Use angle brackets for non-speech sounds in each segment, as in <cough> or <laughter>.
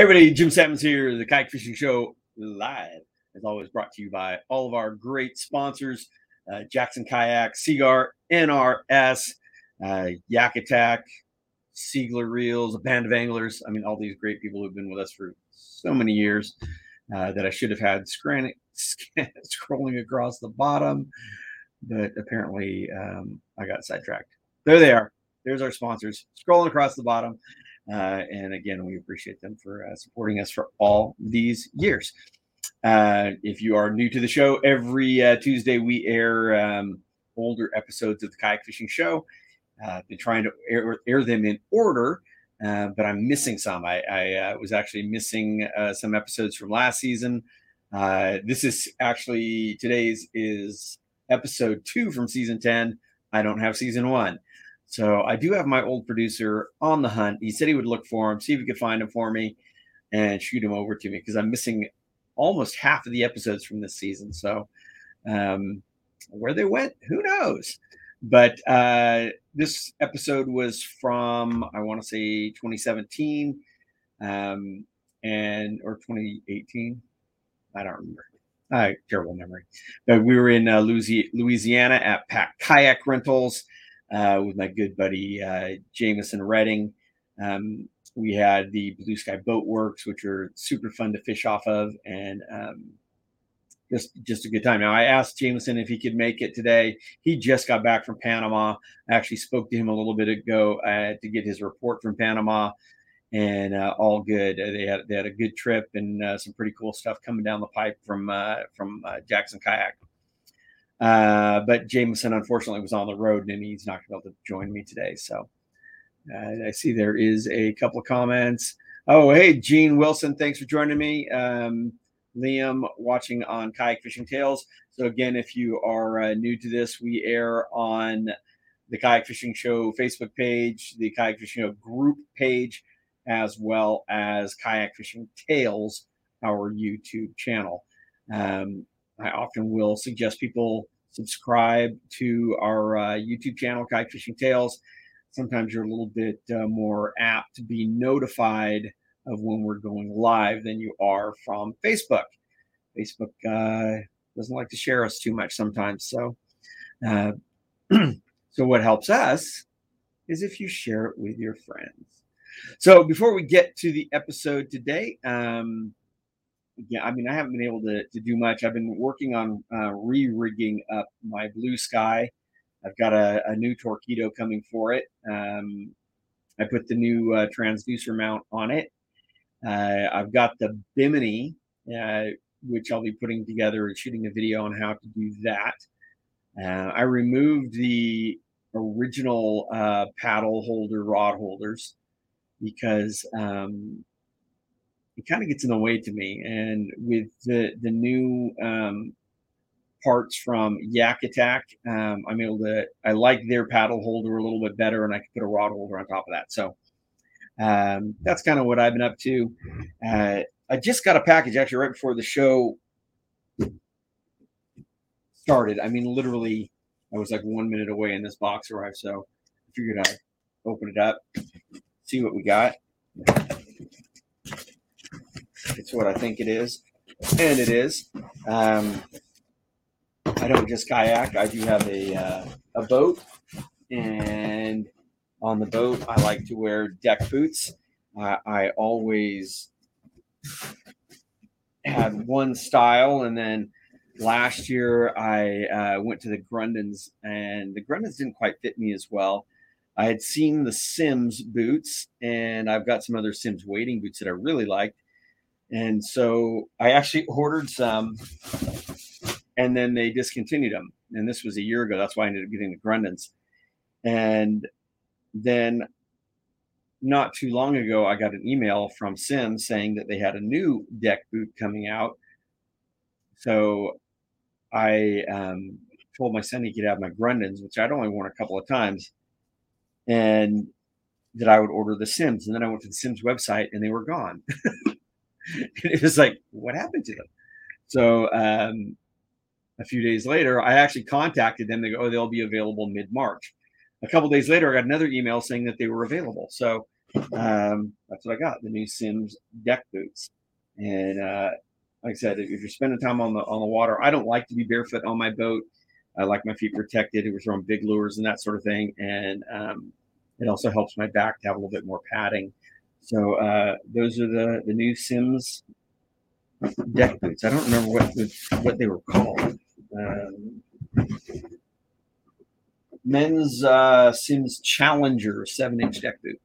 Hey everybody, Jim Sammons here, the Kayak Fishing Show live, as always, brought to you by all of our great sponsors uh, Jackson Kayak, Seaguar, NRS, uh, Yak Attack, Seigler Reels, a band of anglers. I mean, all these great people who've been with us for so many years uh, that I should have had scrolling, <laughs> scrolling across the bottom, but apparently um, I got sidetracked. There they are. There's our sponsors scrolling across the bottom. Uh, and again, we appreciate them for uh, supporting us for all these years. Uh, if you are new to the show, every uh, Tuesday we air um, older episodes of the Kayak Fishing Show. I've uh, been trying to air, air them in order, uh, but I'm missing some. I, I was actually missing some episodes from last season. this is actually today's is episode two from season 10. I don't have season one. So I do have my old producer on the hunt. He said he would look for him, see if he could find him for me, and shoot him over to me because I'm missing almost half of the episodes from this season. So um, where they went, who knows? But uh, this episode was from I want to say 2017 um, and or 2018. I don't remember. Uh, terrible memory. But we were in uh, Louisiana at Pack Kayak Rentals uh, with my good buddy uh, Jameson Redding. Um, we had the Blue Sky Boat Works, which are super fun to fish off of, and um, just just a good time. Now I asked Jameson if he could make it today. He just got back from Panama. I actually spoke to him a little bit ago uh, to get his report from Panama, and uh, all good. Uh, they had they had a good trip and uh, some pretty cool stuff coming down the pipe from uh, from uh, Jackson Kayak. Uh, but Jameson unfortunately was on the road and he's not going to be able to join me today. So uh, I see there is a couple of comments. Oh, hey, Gene Wilson, thanks for joining me. Um, Liam watching on Kayak Fishing Tales. So, again, if you are uh, new to this, we air on the Kayak Fishing Show Facebook page, the Kayak Fishing Show group page, as well as Kayak Fishing Tales, our YouTube channel. Um, I often will suggest people subscribe to our uh, YouTube channel, Kayak Fishing Tales. Sometimes you're a little bit uh, more apt to be notified of when we're going live than you are from Facebook. Facebook uh, doesn't like to share us too much sometimes. So, uh, <clears throat> so what helps us is if you share it with your friends. So before we get to the episode today, um, yeah, I mean, I haven't been able to, to do much. I've been working on uh, re-rigging up my blue sky. I've got a, a new Torqeedo coming for it. Um, I put the new uh, transducer mount on it. Uh, I've got the Bimini, uh, which I'll be putting together and shooting a video on how to do that. Uh, I removed the original uh, paddle holder rod holders because um, it kind of gets in the way to me. And with the the new um, parts from Yak Attack, um, I'm able to. I like their paddle holder a little bit better, and I can put a rod holder on top of that. So um, that's kind of what I've been up to. Uh, I just got a package actually right before the show started. I mean, literally, I was like one minute away, and this box arrived. So I figured I'd open it up, see what we got. It's what I think it is, and it is. Um, I don't just kayak. I do have a uh, a boat, and on the boat, I like to wear deck boots. I, I always had one style, and then last year I uh, went to the Grundens, and the Grundens didn't quite fit me as well. I had seen the Simms boots, and I've got some other Simms wading boots that I really liked. And so I actually ordered some and then they discontinued them. And this was a year ago. That's why I ended up getting the Grundens. And then not too long ago, I got an email from Simms saying that they had a new deck boot coming out. So I um, told my son he could have my Grundens, which I'd only worn a couple of times, and that I would order the Simms. And then I went to the Simms website and they were gone. <laughs> <laughs> it was like, what happened to them? So um, a few days later, I actually contacted them. They go, oh, they'll be available mid March. A couple days later, I got another email saying that they were available. So um, that's what I got. The new Simms deck boots, and uh, like I said, if you're spending time on the on the water, I don't like to be barefoot on my boat. I like my feet protected. We're throwing big lures and that sort of thing, and um, it also helps my back to have a little bit more padding. So uh, those are the the new Simms deck boots. I don't remember what the, what they were called. Um, men's uh, Simms Challenger seven inch deck boot.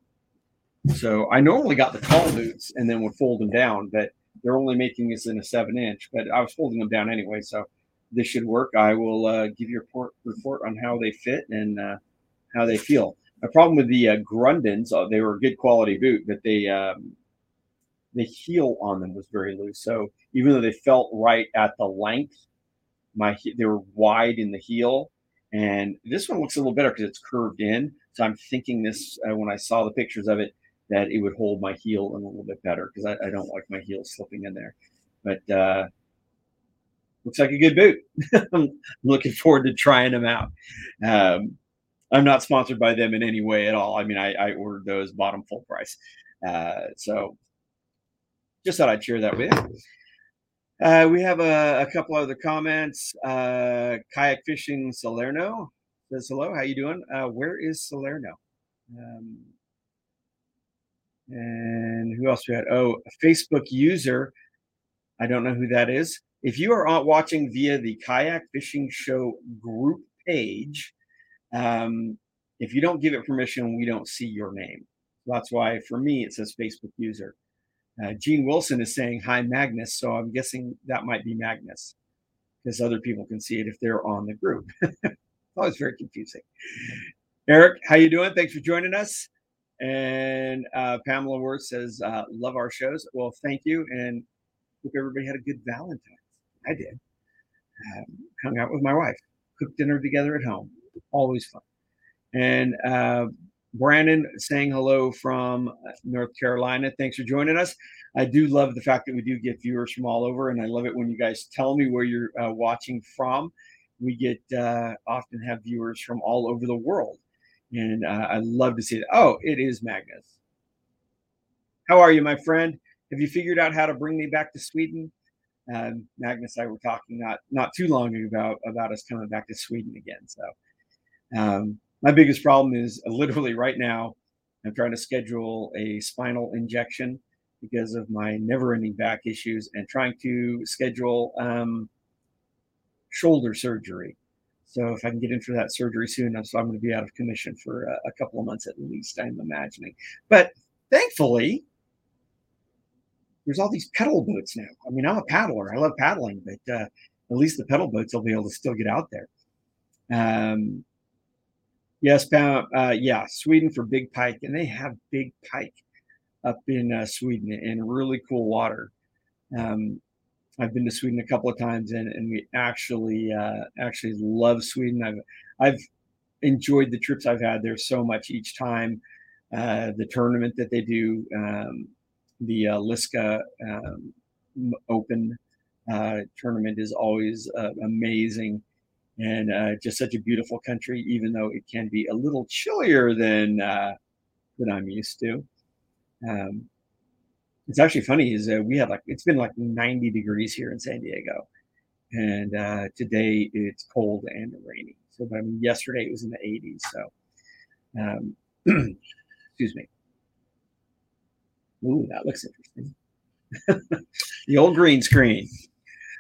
So I normally got the tall boots and then would fold them down, but they're only making this in a seven inch. But I was folding them down anyway, so this should work. I will uh, give you a report, report on how they fit and uh, how they feel. The problem with the uh, Grundens, uh, they were a good quality boot, but they um, the heel on them was very loose. So even though they felt right at the length, my they were wide in the heel, and this one looks a little better because it's curved in. So I'm thinking this uh, when I saw the pictures of it that it would hold my heel in a little bit better because I, I, don't like my heel slipping in there. But uh, looks like a good boot. <laughs> I'm looking forward to trying them out. Um, I'm not sponsored by them in any way at all. I mean, I, I ordered those, bottom full price. Uh, so just thought I'd share that with you. Uh, we have a, a, couple other comments. Uh, kayak fishing Salerno says hello. How you doing? Uh, where is Salerno? Um, and who else we had? Oh, a Facebook user. I don't know who that is. If you are watching via the Kayak Fishing Show group page, um, if you don't give it permission, we don't see your name. That's why for me it says Facebook user. Uh, Gene Wilson is saying hi Magnus, so I'm guessing that might be Magnus because other people can see it if they're on the group. <laughs> Always very confusing. Eric, how you doing? Thanks for joining us. And uh, Pamela Worth says, uh, "Love our shows." Well, thank you, and hope everybody had a good Valentine's. I did. Um, hung out with my wife, cooked dinner together at home. Always fun. And uh, Brandon saying hello from North Carolina. Thanks for joining us. I do love the fact that we do get viewers from all over, and I love it when you guys tell me where you're uh, watching from. We get uh, often have viewers from all over the world, and uh, I love to see it. Oh, it is Magnus. How are you, my friend? Have you figured out how to bring me back to Sweden? Um, Magnus I were talking not not too long ago about about us coming back to Sweden again. So um, my biggest problem is <laughs> literally right now, I'm trying to schedule a spinal injection because of my never-ending back issues, and trying to schedule um, shoulder surgery. So if I can get in for that surgery soon, so I'm going to be out of commission for a, a couple of months at least. I'm imagining, but thankfully, there's all these pedal boats now. I mean, I'm a paddler. I love paddling, but uh, at least the pedal boats will be able to still get out there. Um, yes, uh, yeah, Sweden for big pike, and they have big pike up in uh, Sweden in really cool water. Um, I've been to Sweden a couple of times, and, and we actually uh, actually love Sweden. I've I've enjoyed the trips I've had there so much each time. Uh, the tournament that they do, um, the uh, Liska um, Open uh, tournament, is always uh, amazing and uh, just such a beautiful country, even though it can be a little chillier than uh, than I'm used to. Um, it's actually funny is uh, we have like it's been like 90 degrees here in San Diego, and uh, today it's cold and rainy. So, but I mean, yesterday it was in the 80s. So, um, <clears throat> excuse me. Ooh, that looks interesting. <laughs> the old green screen.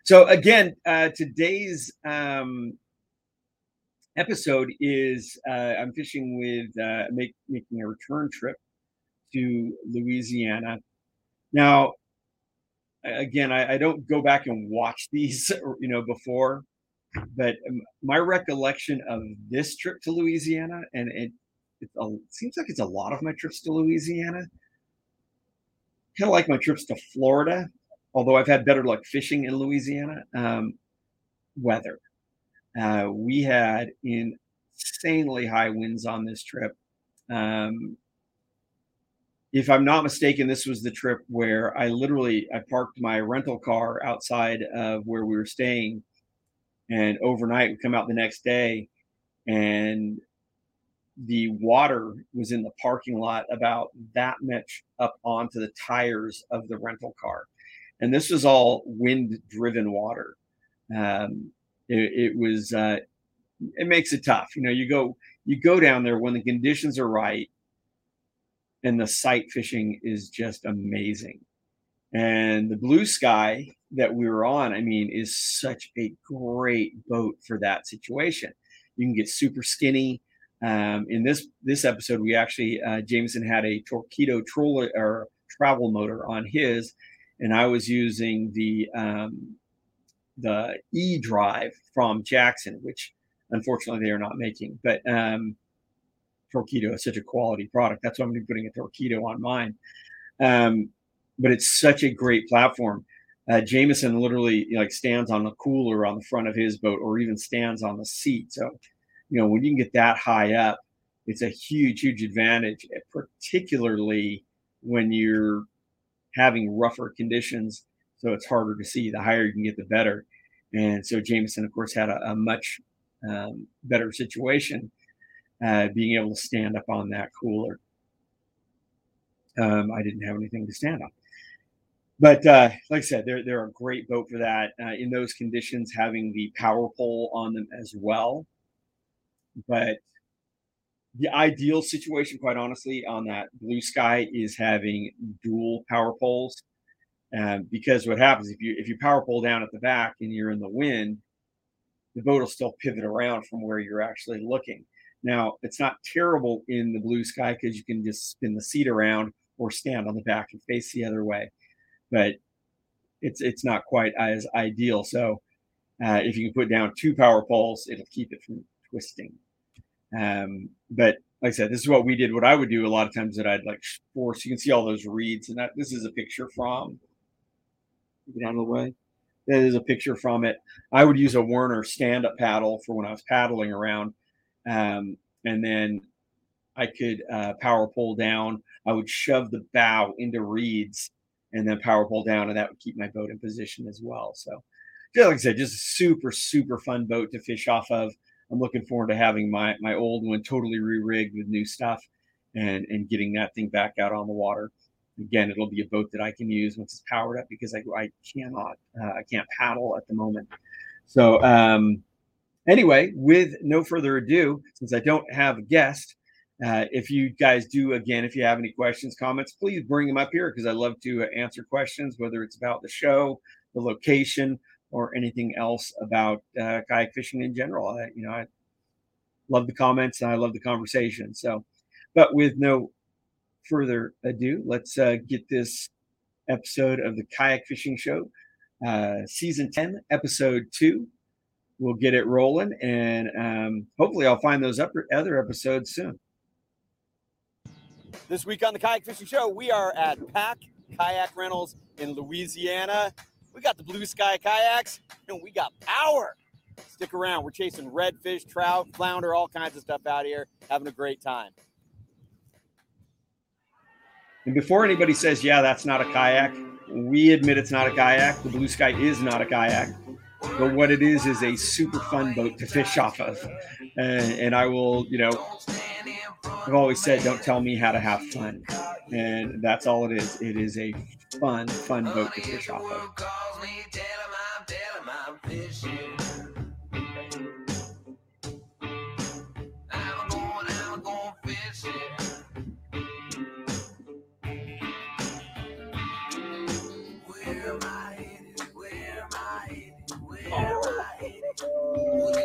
So again, uh, today's um, episode is uh, I'm fishing with uh, make, making a return trip to Louisiana. Now, again, I, I, don't go back and watch <laughs> these, you know, before, but my recollection of this trip to Louisiana, and it, it, it seems like it's a lot of my trips to Louisiana. Kind of like my trips to Florida, although I've had better luck fishing in Louisiana. Um, weather uh, we had insanely high winds on this trip. Um, if I'm not mistaken, this was the trip where I literally I parked my rental car outside of where we were staying, and overnight we come out the next day, and the water was in the parking lot about that much up onto the tires of the rental car. And this was all wind driven water. Um, it, it, was, uh, it makes it tough. You know, you go, you go down there when the conditions are right and the sight fishing is just amazing. And the blue sky that we were on, I mean, is such a great boat for that situation. You can get super skinny um, in this this episode, we actually uh, Jameson had a Torqeedo troller or travel motor on his, and I was using the um, the E drive from Jackson, which unfortunately they are not making. But um, Torqeedo is such a quality product. That's why I'm going to be putting a Torqeedo on mine. Um, but it's such a great platform. Uh, Jameson literally like stands on the cooler on the front of his boat, or even stands on the seat. So you know, when you can get that high up, it's a huge, huge advantage, particularly when you're having rougher conditions. So it's harder to see. The higher you can get, the better. And so Jameson, of course, had a, a much um, better situation uh, being able to stand up on that cooler. Um, I didn't have anything to stand on. But uh, like I said, they're, they're a great boat for that. Uh, in those conditions, having the power pole on them as well but the ideal situation, quite honestly, on that blue sky is having dual power poles. Um, because what happens if you if you power pole down at the back and you're in the wind, the boat will still pivot around from where you're actually looking. Now it's not terrible in the blue sky because you can just spin the seat around or stand on the back and face the other way, but it's it's not quite as ideal. So uh, if you can put down two power poles, it'll keep it from twisting. Um, but like I said, this is what we did. What I would do a lot of times that I'd like force. You can see all those reeds, and that this is a picture from. Get out of the way. That is a picture from it. I would use a Werner stand-up paddle for when I was paddling around, um, and then I could uh, power pull down. I would shove the bow into reeds, and then power pull down, and that would keep my boat in position as well. So, yeah, like I said, just a super super fun boat to fish off of. I'm looking forward to having my my old one totally re-rigged with new stuff and and getting that thing back out on the water. Again, it'll be a boat that I can use once it's powered up because I, I cannot uh, I can't paddle at the moment. So um, anyway, with no further ado, since I don't have a guest, uh, if you guys do again, if you have any questions, comments, please bring them up here because I love to answer questions, whether it's about the show, the location, or anything else about uh, kayak fishing in general. I, you know, I love the comments and I love the conversation. So, but with no further ado, let's uh, get this episode of the Kayak Fishing Show, uh, season 10, episode two. We'll get it rolling and um, hopefully I'll find those upper, other episodes soon. This week on the Kayak Fishing Show, we are at Pack Kayak Rentals in Louisiana. We got the blue sky kayaks and we got power. Stick around. We're chasing redfish, trout, flounder, all kinds of stuff out here, having a great time. And before anybody says, yeah, that's not a kayak, we admit it's not a kayak. The blue sky is not a kayak. But what it is is a super fun boat to fish off of. And, and I will, you know, I've always said, don't tell me how to have fun. And that's all it is. It is a fun, fun boat to fish off of.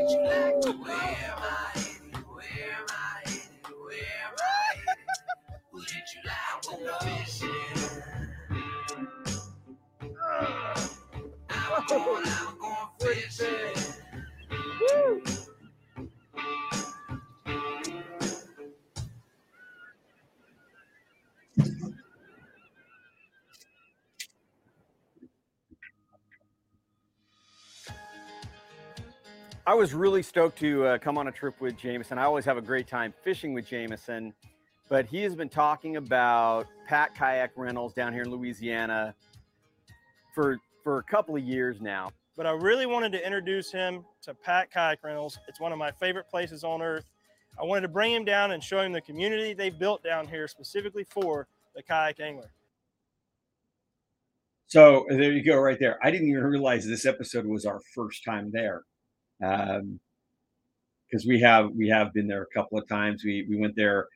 Wouldn't you like to wear my you to? I'm going, I'm going fishing. Woo! I was really stoked to uh, come on a trip with Jameson. I always have a great time fishing with Jameson, but he has been talking about Pat Kayak Rentals down here in Louisiana for for a couple of years now. But I really wanted to introduce him to Pat Kayak Rentals. It's one of my favorite places on earth. I wanted to bring him down and show him the community they built down here specifically for the kayak angler. So there you go, right there. I didn't even realize this episode was our first time there, because um, we have we have been there a couple of times. We we went there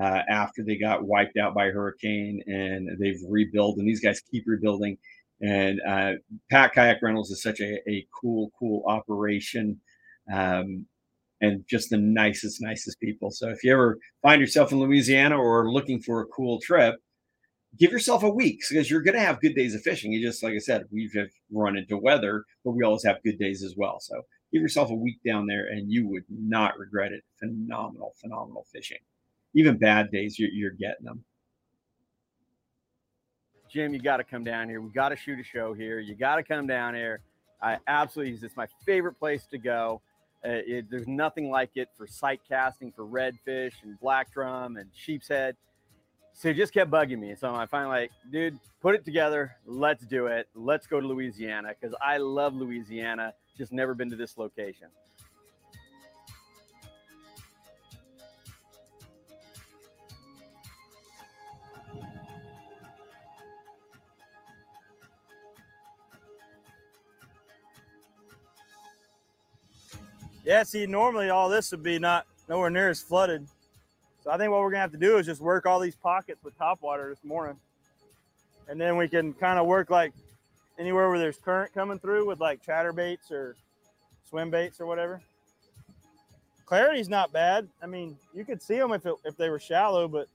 uh, after they got wiped out by hurricane, and they've rebuilt, and these guys keep rebuilding. And uh, Pack Kayak Rentals is such a, a cool, cool operation. Um, and just the nicest, nicest people. So if you ever find yourself in Louisiana or looking for a cool trip, give yourself a week because you're going to have good days of fishing. You just, like I said, we've run into weather, but we always have good days as well. So give yourself a week down there and you would not regret it. Phenomenal, phenomenal fishing. Even bad days, you're, you're getting them. Jim, you got to come down here. We got to shoot a show here. You got to come down here. I absolutely, it's my favorite place to go. Uh, it, there's nothing like it for sight casting for redfish and black drum and sheep's head. So it just kept bugging me. So I finally like, dude, put it together. Let's do it. Let's go to Louisiana because I love Louisiana. Just never been to this location. Yeah, see, normally all this would be not nowhere near as flooded. So I think what we're gonna have to do is just work all these pockets with top water this morning. And then we can kind of work like anywhere where there's current coming through with like chatter baits or swim baits or whatever. Clarity's not bad. I mean, you could see them if, it, if they were shallow, but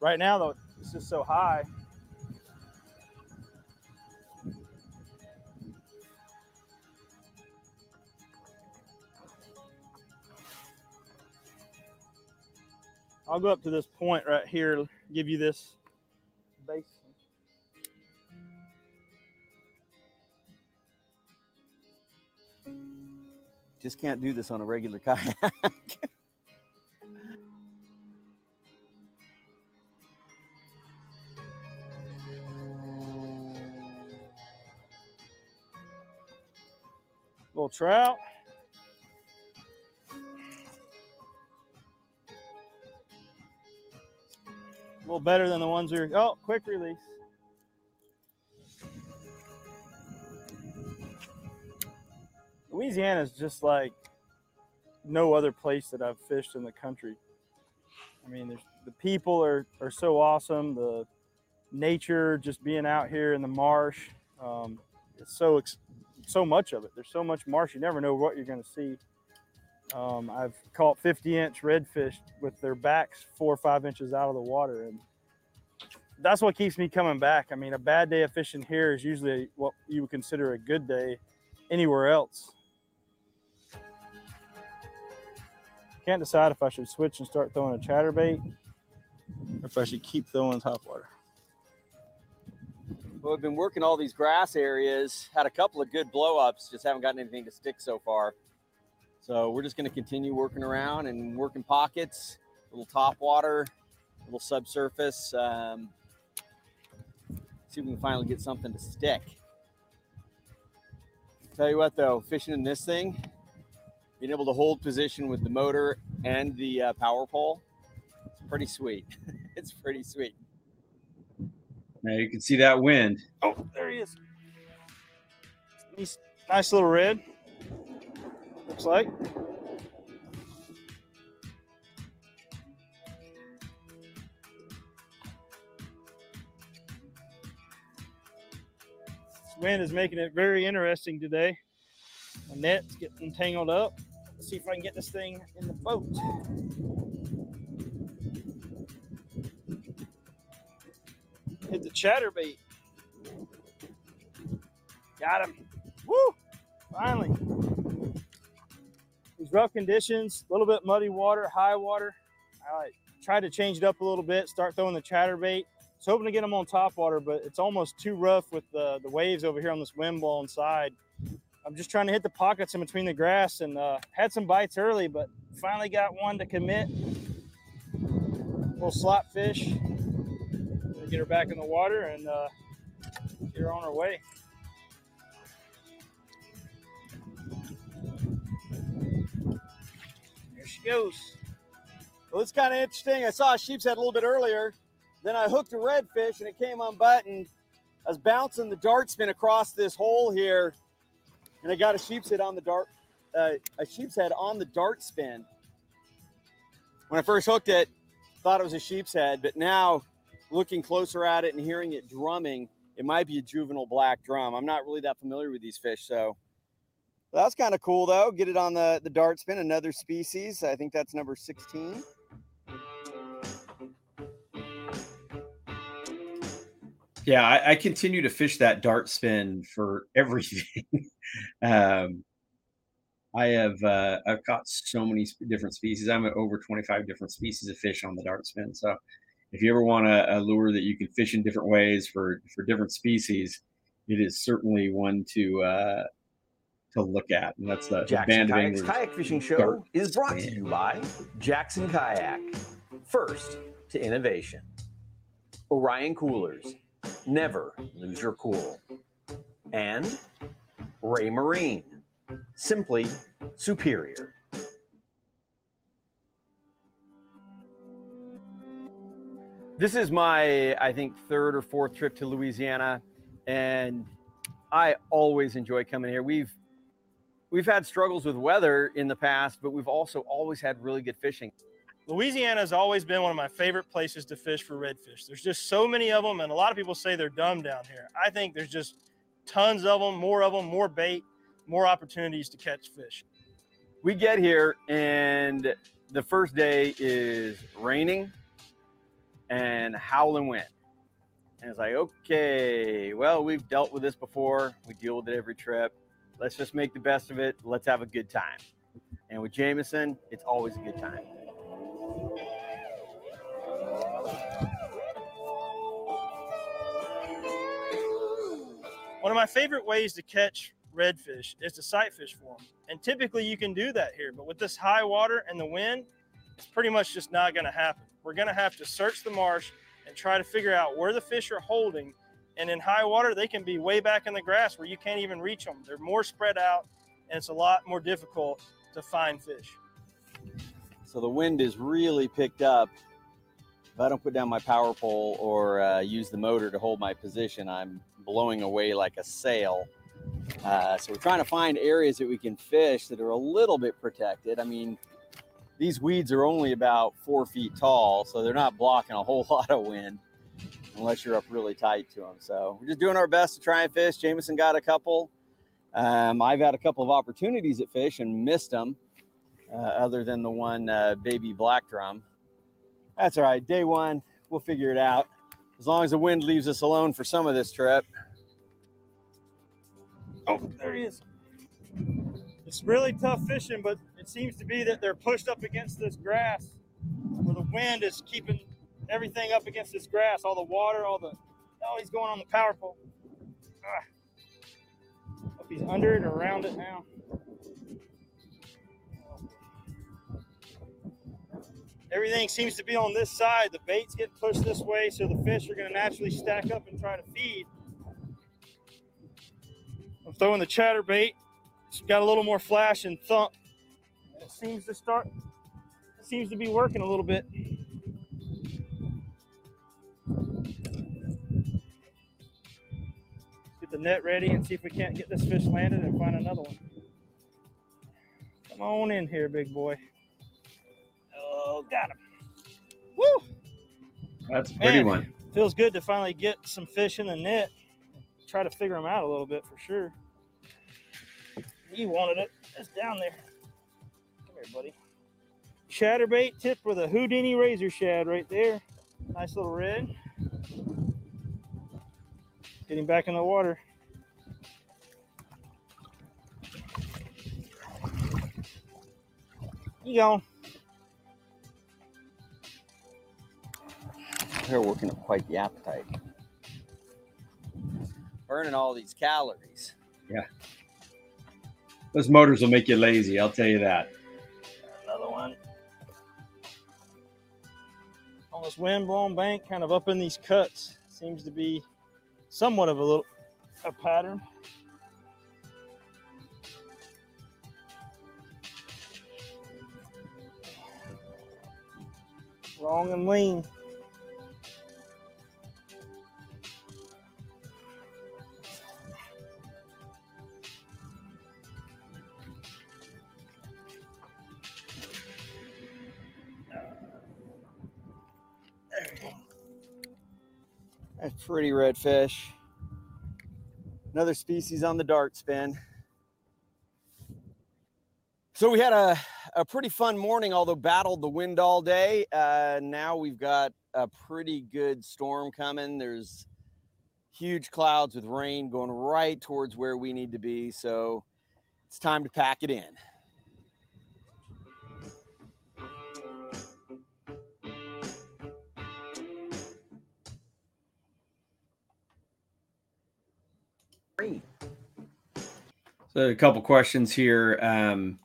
right now though, it's just so high. I'll go up to this point right here, give you this base. Just can't do this on a regular kayak. <laughs> Little trout. A little better than the ones we are oh, quick release. Louisiana is just like no other place that I've fished in the country. I mean, the people are, are so awesome. The nature, just being out here in the marsh, um, it's so so much of it. There's so much marsh. You never know what you're going to see. Um, I've caught 50 inch redfish with their backs four or five inches out of the water. And that's what keeps me coming back. I mean, a bad day of fishing here is usually what you would consider a good day anywhere else. Can't decide if I should switch and start throwing a chatterbait or if I should keep throwing top water. Well, we've been working all these grass areas, had a couple of good blow ups, just haven't gotten anything to stick so far. So we're just going to continue working around and working pockets, little top water, little subsurface. Um, see if we can finally get something to stick. Tell you what, though, fishing in this thing, being able to hold position with the motor and the uh, power pole, it's pretty sweet. <laughs> it's pretty sweet. Now you can see that wind. Oh, there he is. Nice, nice little red looks like. This wind is making it very interesting today. My net's getting tangled up. Let's see if I can get this thing in the boat. Hit the chatterbait. Got him. Woo! Finally these rough conditions, a little bit muddy water, high water. I tried to change it up a little bit, start throwing the chatterbait. Was hoping to get them on top water, but it's almost too rough with the, the waves over here on this wind blowing side. I'm just trying to hit the pockets in between the grass and uh, had some bites early, but finally got one to commit. Little slot fish. Get her back in the water and uh, get her on her way. There she goes. Well, it's kind of interesting. I saw a sheep's head a little bit earlier. Then I hooked a redfish and it came unbuttoned. I was bouncing the dart spin across this hole here, and I got a sheep's head on the dart, uh, a sheep's head on the dart spin. When I first hooked it, thought it was a sheep's head, but now looking closer at it and hearing it drumming, it might be a juvenile black drum. I'm not really that familiar with these fish, so that's kind of cool though. Get it on the the dart spin, another species. I think that's number 16. Yeah, I, I continue to fish that dart spin for <laughs> everything. um, I have uh, I've caught so many different species. I'm at over 25 different species of fish on the dart spin. So if you ever want a, a lure that you can fish in different ways for for different species, it is certainly one to uh, to look at. And that's the, the Jackson of Kayak's. Kayak Fishing Show is brought to you by Jackson Kayak. First to innovation. Orion Coolers. Never lose your cool. And Raymarine. Simply superior. This is my, I think, third or fourth trip to Louisiana, and I always enjoy coming here. We've we've had struggles with weather in the past, but we've also always had really good fishing. Louisiana has always been one of my favorite places to fish for redfish. There's just so many of them, and a lot of people say they're dumb down here. I think there's just tons of them, more of them, more bait, more opportunities to catch fish. We get here, and the first day is raining and howling wind. And it's like, okay, well, we've dealt with this before. We deal with it every trip. Let's just make the best of it. Let's have a good time. And with Jameson, it's always a good time. One of my favorite ways to catch redfish is to sight fish for them. And typically you can do that here, but with this high water and the wind, it's pretty much just not going to happen. We're going to have to search the marsh and try to figure out where the fish are holding. And in high water, they can be way back in the grass where you can't even reach them. They're more spread out and it's a lot more difficult to find fish. So the wind is really picked up. If I don't put down my power pole or uh, use the motor to hold my position, I'm blowing away like a sail. Uh, so we're trying to find areas that we can fish that are a little bit protected. I mean, these weeds are only about four feet tall, so they're not blocking a whole <laughs> lot of wind unless you're up really tight to them. So we're just doing our best to try and fish. Jameson got a couple. Um, I've had a couple of opportunities at fish and missed them uh, other than the one uh, baby black drum. That's all right. Day one, we'll figure it out. As long as the wind leaves us alone for some of this trip. Oh, there he is. It's really tough fishing, but it seems to be that they're pushed up against this grass where the wind is keeping everything up against this grass, all the water, all the. Oh, he's going on the power pole. Ah. Hope he's under it or around it now. Everything seems to be on this side. The bait's getting pushed this way, so the fish are going to naturally stack up and try to feed. I'm throwing the chatter bait. It's got a little more flash and thump. It seems to start. Seems to be working a little bit. Get the net ready and see if we can't get this fish landed and find another one. Come on in here, big boy. Oh, got him. Woo! That's a pretty Man. one. Feels good to finally get some fish in the net. Try to figure them out a little bit for sure. He wanted it. It's down there. Come here, buddy. Chatterbait tipped with a Houdini razor shad right there. Nice little red. Getting back in the water. You going? They're working up quite the appetite. Burning all these calories. Yeah. Those motors will make you lazy. I'll tell you that. Another one. On this wind-blown bank, kind of up in these cuts, seems to be somewhat of a little a pattern. Long and lean. Pretty redfish. Another species on the dart spin. So we had a, a pretty fun morning, although battled the wind all day. Uh, now we've got a pretty good storm coming. There's huge clouds with rain going right towards where we need to be. So it's time to pack it in. So a couple questions here. Um,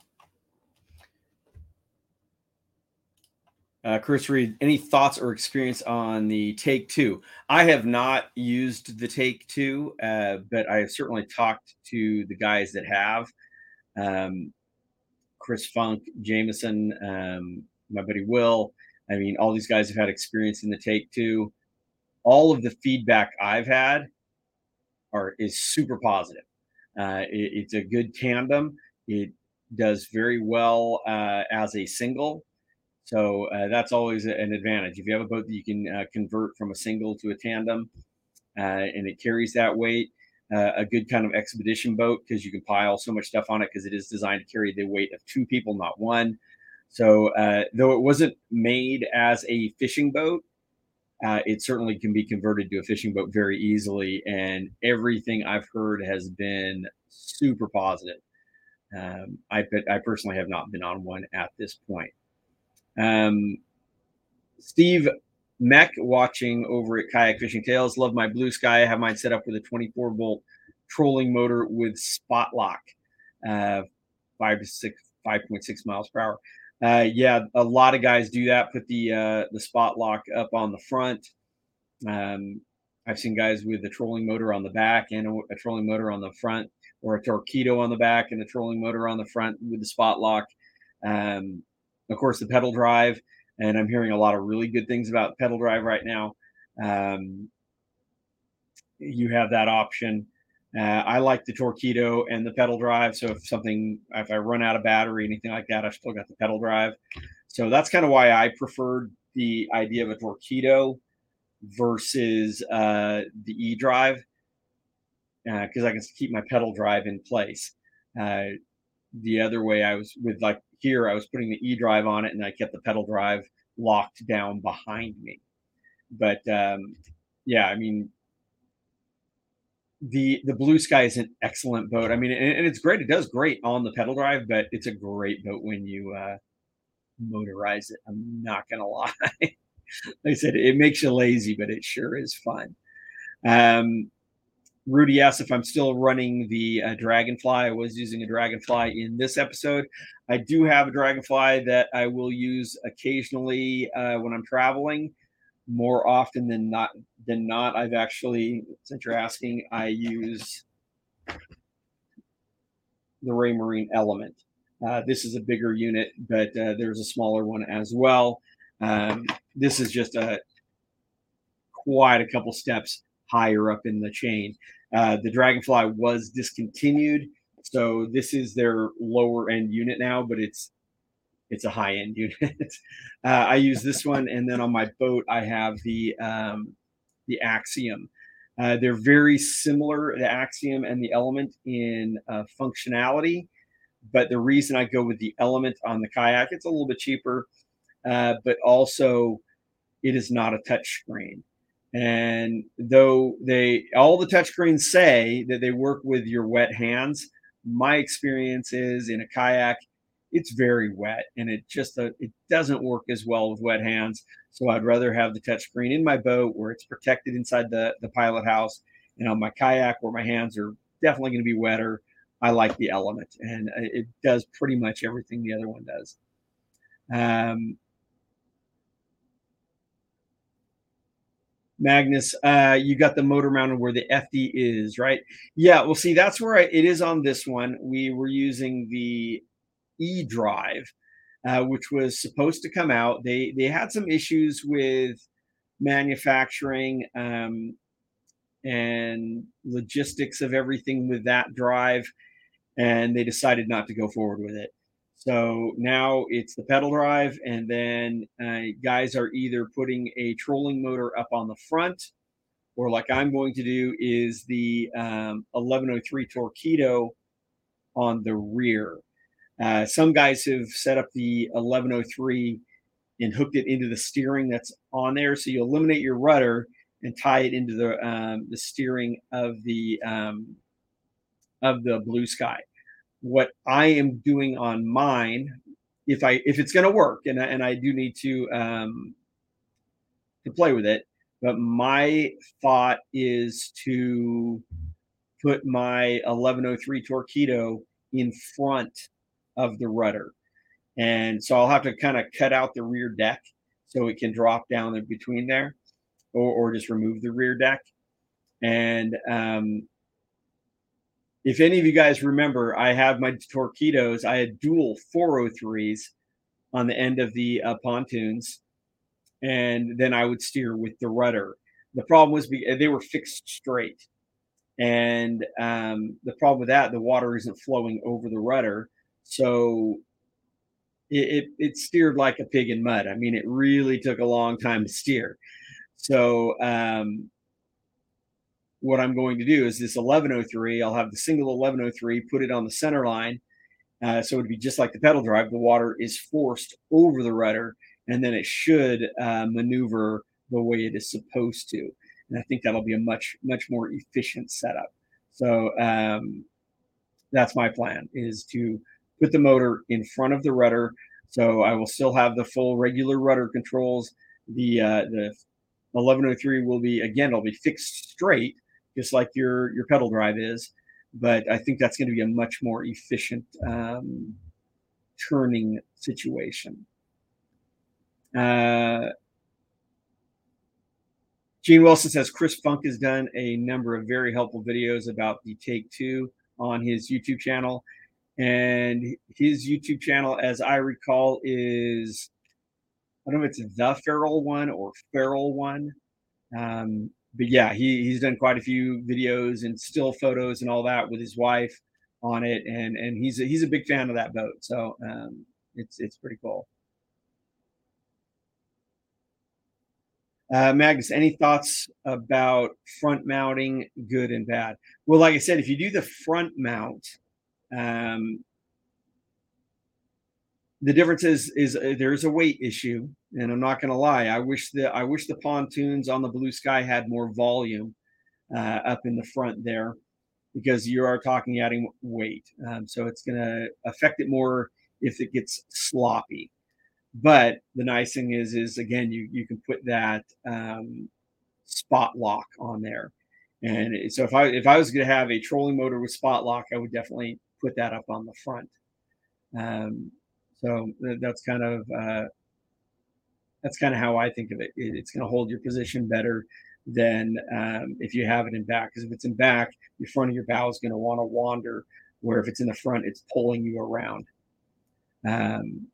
uh, Chris Reed, any thoughts or experience on the Take Two? I have not used the Take Two, uh, but I have certainly talked to the guys that have. Um, Chris Funk, Jameson, um, my buddy Will. I mean, all these guys have had experience in the Take Two. All of the feedback I've had are is super positive. Uh, it, it's a good tandem. It does very well uh, as a single. So uh, that's always an advantage. If you have a boat that you can uh, convert from a single to a tandem uh, and it carries that weight, a good kind of expedition boat because you can pile so much stuff on it because it is designed to carry the weight of two people, not one. So though it wasn't made as a fishing boat, uh, it certainly can be converted to a fishing boat very easily. And everything I've heard has been super positive. Um, I, I personally have not been on one at this point. Um, Steve Meck watching over at Kayak Fishing Tales. Love my blue sky. I have mine set up with a 24 volt trolling motor with spot lock, uh, five to six, 5.6 miles per hour. Uh, yeah, a lot of guys do that. Put the uh, the spot lock up on the front. Um, I've seen guys with a trolling motor on the back and a, a, trolling motor on the front, or a Torqeedo on the back and a trolling motor on the front with the spot lock. Um, of course, the pedal drive, and I'm hearing a lot of really good things about pedal drive right now. Um, you have that option. Uh, I like the Torqeedo and the pedal drive. So if something, if I run out of battery, anything like that, I've still got the pedal drive. So that's kind of why I preferred the idea of a Torqeedo versus uh, the e drive because uh, I can keep my pedal drive in place. Uh, the other way, I was with like here, I was putting the e drive on it and I kept the pedal drive locked down behind me. But um, yeah, I mean, the the blue sky is an excellent boat. I mean and, and, it's great. It does great on the pedal drive but it's a great boat when you uh motorize it. I'm not gonna lie. <laughs> Like i said it makes you lazy but it sure is fun. Um rudy asked if i'm still running the uh, dragonfly. I was using a dragonfly in this episode. I do have a dragonfly that i will use occasionally uh, when i'm traveling more often than not than not i've actually since you're asking i use the Raymarine element. Uh, this is a bigger unit but uh, there's a smaller one as well. Um, this is just a quite a couple steps higher up in the chain. Uh, the dragonfly was discontinued so this is their lower end unit now but it's it's a high end unit. <laughs> uh, I use this one, and then on my boat I have the um, the Axiom. Uh, they're very similar, the Axiom and the Element in uh, functionality, but the reason I go with the Element on the kayak, it's a little bit cheaper, uh, but also it is not a touch screen. And though they all the touchscreens say that they work with your wet hands, my experience is in a kayak it's very wet and it just uh, it doesn't work as well with wet hands. So I'd rather have the touchscreen in my boat where it's protected inside the the pilot house, and on my kayak where my hands are definitely going to be wetter. I like the element, and uh, it does pretty much everything the other one does. Um, Magnus, uh, you got the motor mounted where the FD is, right? Yeah, well, see, that's where I, it is on this one. We were using the e drive. uh, which was supposed to come out. They they had some issues with manufacturing um, and logistics of everything with that drive, and they decided not to go forward with it. So now it's the pedal drive, and then uh, guys are either putting a trolling motor up on the front, or like I'm going to do, is the um, 1103 Torqeedo on the rear. Uh, some guys have set up the 1103 and hooked it into the steering that's on there, so you eliminate your rudder and tie it into the um, the steering of the um, of the blue sky. What I am doing on mine, if I if it's going to work, and I, and I do need to um, to play with it, but my thought is to put my 1103 Torqeedo in front of the rudder, and so I'll have to kind of cut out the rear deck so it can drop down in between there, or or just remove the rear deck, and um, if any of you guys remember, I have my Torqeedos. I had dual 403s on the end of the uh, pontoons, and then I would steer with the rudder. The problem was they were fixed straight, and um, the problem with that, the water isn't flowing over the rudder, so it, it, it steered like a pig in mud. I mean, it really took a long time to steer. So um, what I'm going to do is this 1103. I'll have the single 1103, put it on the center line. Uh, so it'd be just like the pedal drive. The water is forced over the rudder, and then it should uh, maneuver the way it is supposed to. And I think that'll be a much, much more efficient setup. So um, that's my plan is to put the motor in front of the rudder. So I will still have the full regular rudder controls. The uh, the 1103 will be again, it'll be fixed straight just like your your pedal drive is. But I think that's going to be a much more efficient um, turning situation. Uh, Gene Wilson says Chris Funk has done a number of very helpful videos about the Take Two on his YouTube channel. And his YouTube channel, as I recall, is I don't know if it's the Feral one or Feral one. Um, but yeah, he, he's done quite a few videos and still photos and all that with his wife on it, and and he's a, he's a big fan of that boat. So um, it's it's pretty cool. Uh, Magnus, any thoughts about front mounting, good and bad? Well, like I said, if you do the front mount, um, the difference is is uh, there's a weight issue and i'm not going to lie i wish the i wish the pontoons on the blue sky had more volume uh, up in the front there because you are talking adding weight. Um, so it's going to affect it more if it gets sloppy. But the nice thing is is again you you can put that um, spot lock on there. And so if i if i was going to have a trolling motor with spot lock i would definitely put that up on the front um, so that's kind of uh, that's kind of how I think of it. It's going to hold your position better than um, if you have it in back. Because if it's in back, your front of your bow is going to want to wander. Where if it's in the front, it's pulling you around. Um,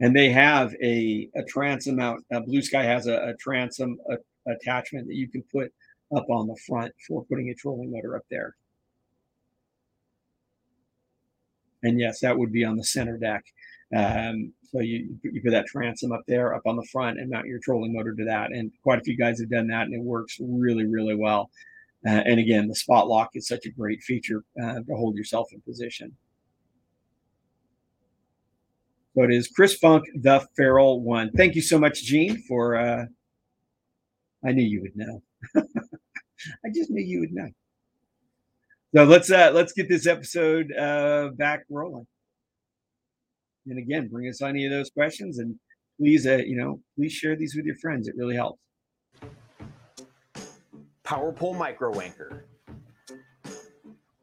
and they have a, a transom out. Uh, Blue Sky has a, a transom a, attachment that you can put up on the front for putting a trolling motor up there. And yes, that would be on the center deck. Um, so you you put that transom up there, up on the front, and mount your trolling motor to that. And quite a few guys have done that, and it works really, really well. Uh, and again, the spot lock is such a great feature uh, to hold yourself in position. So it is Chris Funk, the Feral One. Thank you so much, Gene, for. Uh, I knew you would know. <laughs> I just knew you would know. So let's uh, let's get this episode uh, back rolling. And again, bring us any of those questions, and please, uh, you know, please share these with your friends. It really helps. Power Pole Micro Anchor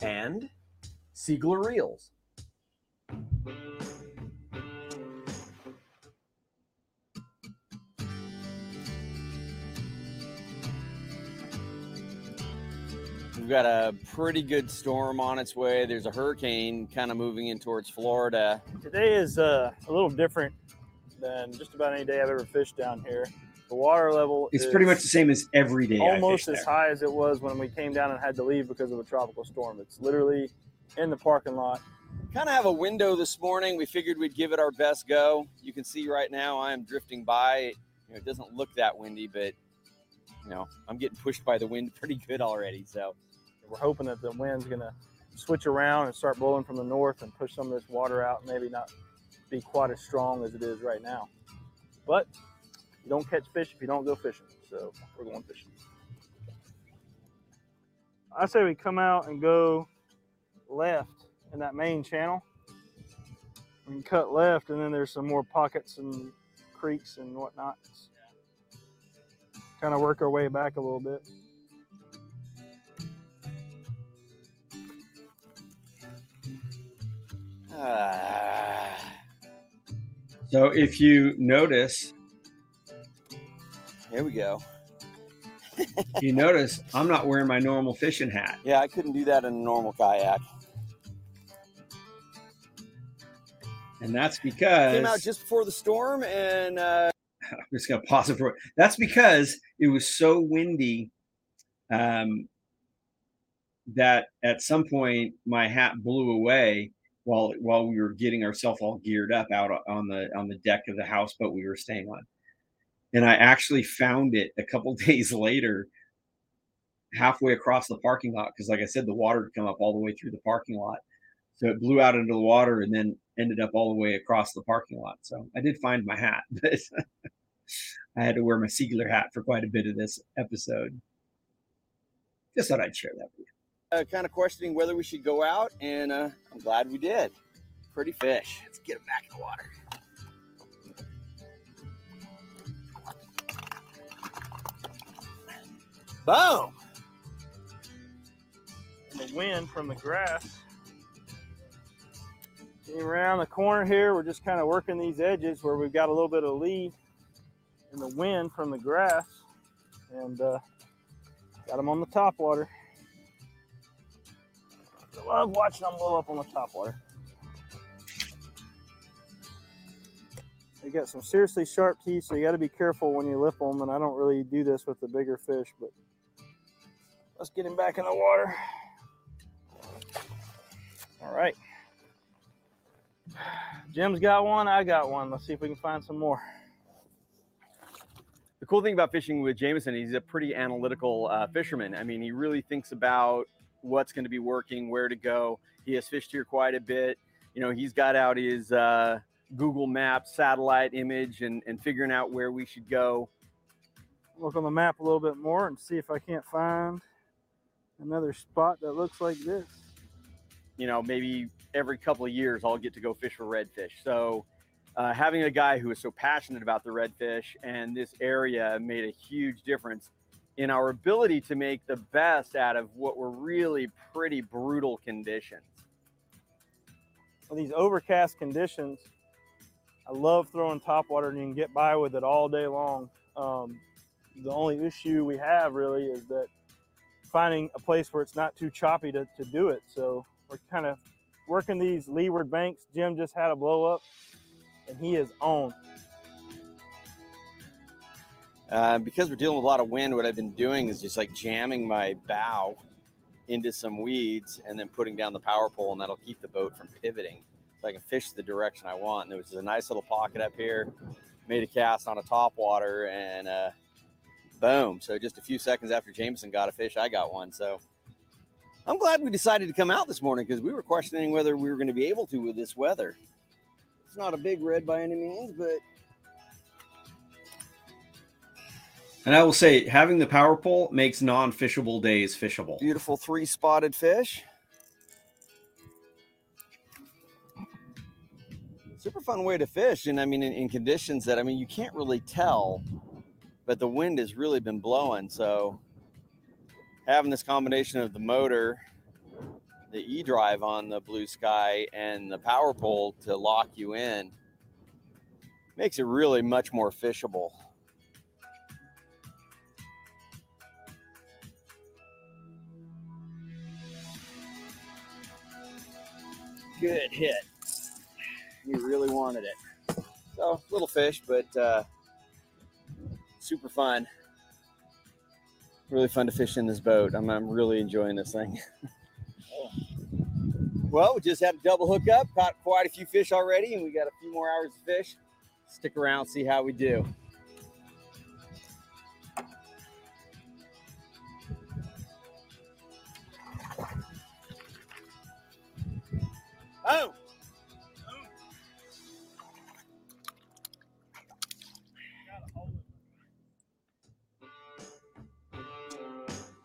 and Seigler Reels. We've got a pretty good storm on its way. There's a hurricane kind of moving in towards Florida. Today is uh, a little different than just about any day I've ever fished down here. The water level It's is pretty much the same as every day. I almost fish as there. high as it was when we came down and had to leave because of a tropical storm. It's literally in the parking lot. Kind of have a window this morning. We figured we'd give it our best go. You can see right now I am drifting by. You know, it doesn't look that windy, but you know, I'm getting pushed by the wind <laughs> pretty good already. So We're hoping that the wind's going to switch around and start blowing from the north and push some of this water out. Maybe not be quite as strong as it is right now. But you don't catch fish if you don't go fishing. So we're going fishing. I say we come out and go left in that main channel. We can cut left, and then there's some more pockets and creeks and whatnot. Kind of work our way back a little bit. <sighs> So if you notice, here we go. you notice I'm not wearing my normal fishing hat. Yeah, I couldn't do that in a normal kayak. And that's because Came out just before the storm, and uh, <laughs> I'm just gonna pause it for that's because it was so windy um, that at some point my hat blew away while while we were getting ourselves all geared up out on the on the deck of the houseboat we were staying on. And I actually found it a couple <laughs> days later halfway across the parking lot because like I said the water had come up all the way through the parking lot. So it blew out into the water and then ended up all the way across the parking lot. So I did find my hat, <laughs> but I had to wear my Seigler hat for quite a bit of this episode. Just thought I'd share that with you. Uh, kind of questioning whether we should go out, and uh, I'm glad we did. Pretty fish. Let's get them back in the water. Boom! and the wind from the grass came around the corner here. We're just kind of working these edges where we've got a little bit of lead in the wind from the grass, and uh, got them on the top water. I love watching them blow up on the top water. They got some seriously sharp teeth, so you got to be careful when you lip them. And I don't really do this with the bigger fish, but let's get him back in the water. All right. Jim's got one. I got one. Let's see if we can find some more. The cool thing about fishing with Jameson, he's a pretty analytical uh, fisherman. I mean, he really thinks about what's going to be working, where to go. He has fished here quite a bit. You know, he's got out his uh, Google Maps satellite image and, and figuring out where we should go. Look on the map a little bit more and see if I can't find another spot that looks like this. you know, maybe every couple of years I'll get to go fish for redfish. So uh, having a guy who is so passionate about the redfish and this area made a huge difference in our ability to make the best out of what were really pretty brutal conditions. With these overcast conditions, I love throwing topwater and you can get by with it all day long. Um, the only issue we have really is that finding a place where it's not too choppy to, to do it. So we're kind of working these leeward banks. Jim just had a blow up and he is on. Uh, because we're dealing with a lot of wind, what I've been doing is just like jamming my bow into some weeds and then putting down the power pole, and that'll keep the boat from pivoting so I can fish the direction I want. And there was a nice little pocket up here, made a cast on a top water, and uh, boom. So just a few seconds after Jameson got a fish, I got one. So I'm glad we decided to come out this morning because we were questioning whether we were going to be able to with this weather. It's not a big red by any means, but And I will say, having the power pole makes non-fishable days fishable. beautiful three spotted fish. Super fun way to fish. And I mean, in, in conditions that, I mean, you can't really tell, but the wind has really been blowing. So having this combination of the motor, the e drive on the blue sky, and the power pole to lock you in makes it really much more fishable. Good hit. He really wanted it. So, little fish, but uh, super fun. Really fun to fish in this boat. I'm, I'm really enjoying this thing. <laughs> well, we just had a double hook up, caught quite a few fish already, and we got a few more hours to fish. Stick around, see how we do.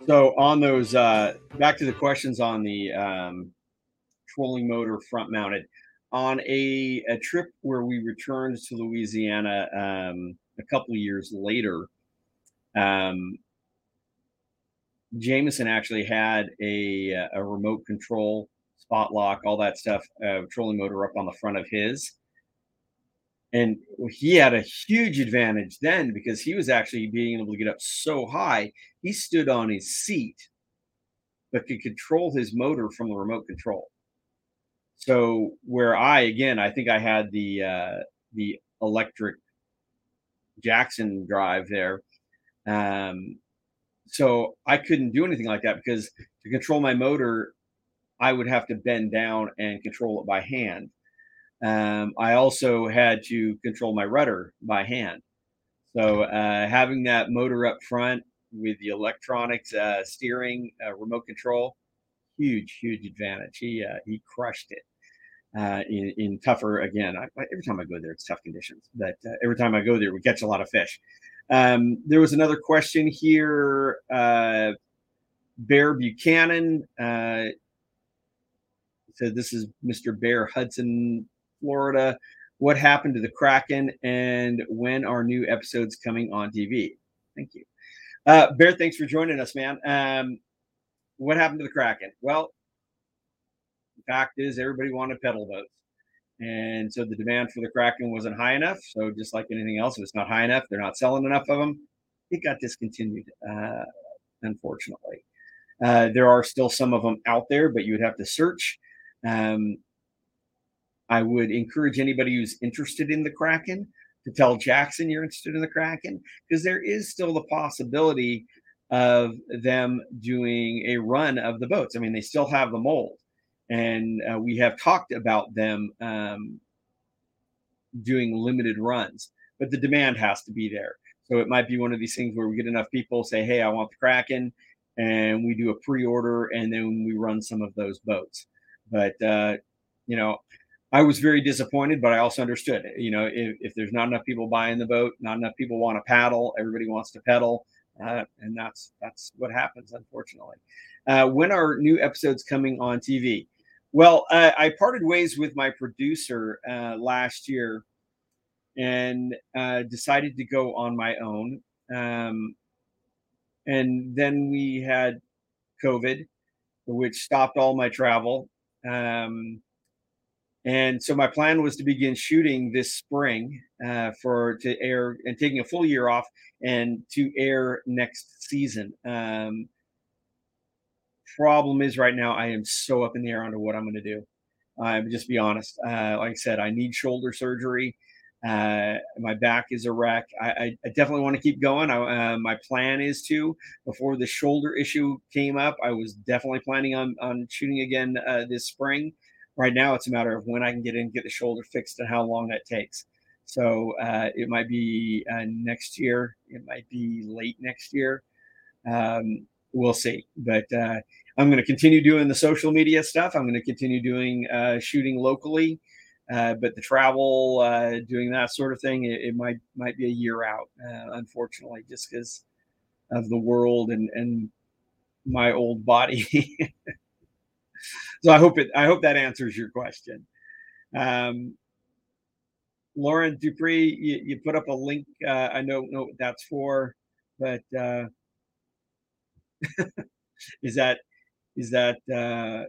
So on those, uh, back to the questions on the um, trolling motor front mounted. On a, a trip where we returned to Louisiana um, a couple years later, um, Jameson actually had a, a remote control, spot lock, all that stuff, uh, trolling motor up on the front of his. And he had a huge advantage then because he was actually being able to get up so high, he stood on his seat, but could control his motor from the remote control. So where I again, I think I had the uh, the electric Jackson drive there. Um, so I couldn't do anything like that because to control my motor, I would have to bend down and control it by hand. Um, I also had to control my rudder by hand. So uh, having that motor up front with the electronics uh, steering, uh, remote control, huge, huge advantage. He uh, he crushed it uh, in, in tougher again. I, every time I go there, it's tough conditions, but uh, every time I go there, we catch a lot of fish. Um, there was another question here. Bear Buchanan said, "This is Mr. Bear Hudson Florida. What happened to the Kraken, and when are new episodes coming on TV? Thank you, uh, Bear. Thanks for joining us, man. Um, what happened to the Kraken? Well, the fact is, everybody wanted pedal boats, and so the demand for the Kraken wasn't high enough. So just like anything else, if it's not high enough, they're not selling enough of them. It got discontinued, uh, unfortunately. Uh, there are still some of them out there, but you would have to search. Um, I would encourage anybody who's interested in the Kraken to tell Jackson you're interested in the Kraken because there is still the possibility of them doing a run of the boats. I mean, they still have the mold, and uh, we have talked about them um, doing limited runs, but the demand has to be there. So it might be one of these things where we get enough people say, "Hey, I want the Kraken," and we do a pre-order, and then we run some of those boats. But uh, you know, I was very disappointed, but I also understood. You know, if, if there's not enough people buying the boat, not enough people want to paddle, everybody wants to pedal, uh, and that's that's what happens, unfortunately. Uh, when are new episodes coming on TV? Well, uh, I parted ways with my producer uh, last year, and uh, decided to go on my own. Um, and then we had COVID, which stopped all my travel. Um, and so my plan was to begin shooting this spring uh, for to air and taking a full year off and to air next season. Um, problem is right now I am so up in the air on what I'm going to do. I'm just be honest. Uh, like I said, I need shoulder surgery. Uh, my back is a wreck. I, I, I definitely want to keep going. I, uh, my plan is to. Before the shoulder issue came up, I was definitely planning on on shooting again uh, this spring. Right now, it's a matter of when I can get in, get the shoulder fixed, and how long that takes. So uh, it might be uh, next year. It might be late next year. Um, we'll see. But uh, I'm going to continue doing the social media stuff. I'm going to continue doing uh, shooting locally. Uh, but the travel, uh, doing that sort of thing, it, it, might might be a year out, unfortunately, just because of the world and and my old body. <laughs> so I hope it. I hope that answers your question. Um, Lauren Dupree, you, you, put up a link. Uh, I don't know what that's for, but uh, <laughs> is that is that uh,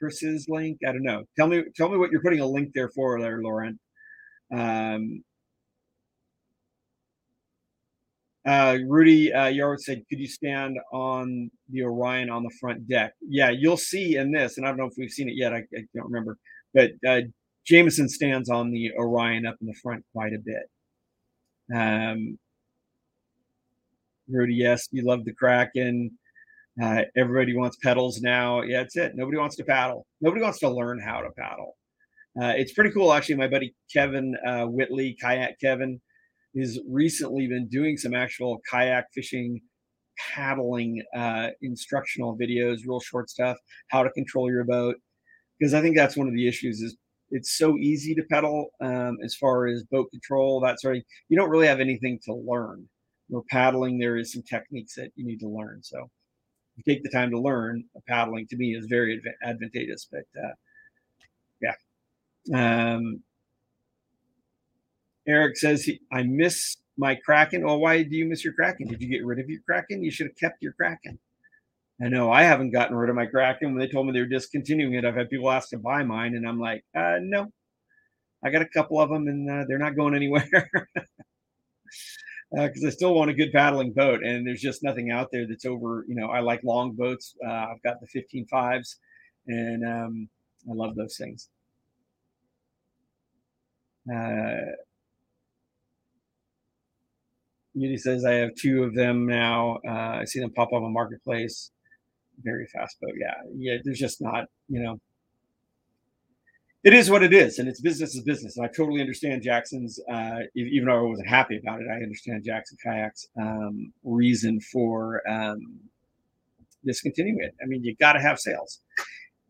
Chris's link? I don't know. Tell me tell me what you're putting a link there for, there, Lauren. Um, Uh, Rudy uh, Yarwood said, "Could you stand on the Orion on the front deck?" Yeah, you'll see in this, and I don't know if we've seen it yet. I, I don't remember, but uh, Jameson stands on the Orion up in the front quite a bit. Um, Rudy, yes, you love the Kraken. Uh, everybody wants pedals now. Yeah, that's it. Nobody wants to paddle. Nobody wants to learn how to paddle. Uh, it's pretty cool, actually. My buddy Kevin uh, Whitley, kayak Kevin, has recently been doing some actual kayak fishing, paddling uh, instructional videos, real short stuff, how to control your boat. Because I think that's one of the issues is it's so easy to pedal um, as far as boat control, that sort of. You don't really have anything to learn. Where paddling, there is some techniques that you need to learn. So you take the time to learn paddling to me is very adv- advantageous. But uh, yeah. Um, Eric says, he, I miss my Kraken. Well, why do you miss your Kraken? Did you get rid of your Kraken? You should have kept your Kraken. I know I haven't gotten rid of my Kraken. When they told me they were discontinuing it, I've had people ask to buy mine, and I'm like, uh, no. I got a couple of them, and uh, they're not going anywhere. because <laughs> uh, I still want a good paddling boat, and there's just nothing out there that's over. You know, I like long boats. Uh, I've got the 15 fives, and um, I love those things. Yudi says I have two of them now. Uh, I see them pop up on marketplace. Very fast but Yeah, yeah. There's just not, you know. It is what it is, and it's business is business. And I totally understand Jackson's, uh, even though I wasn't happy about it. I understand Jackson Kayak's um, reason for um, discontinuing it. I mean, you got to have sales.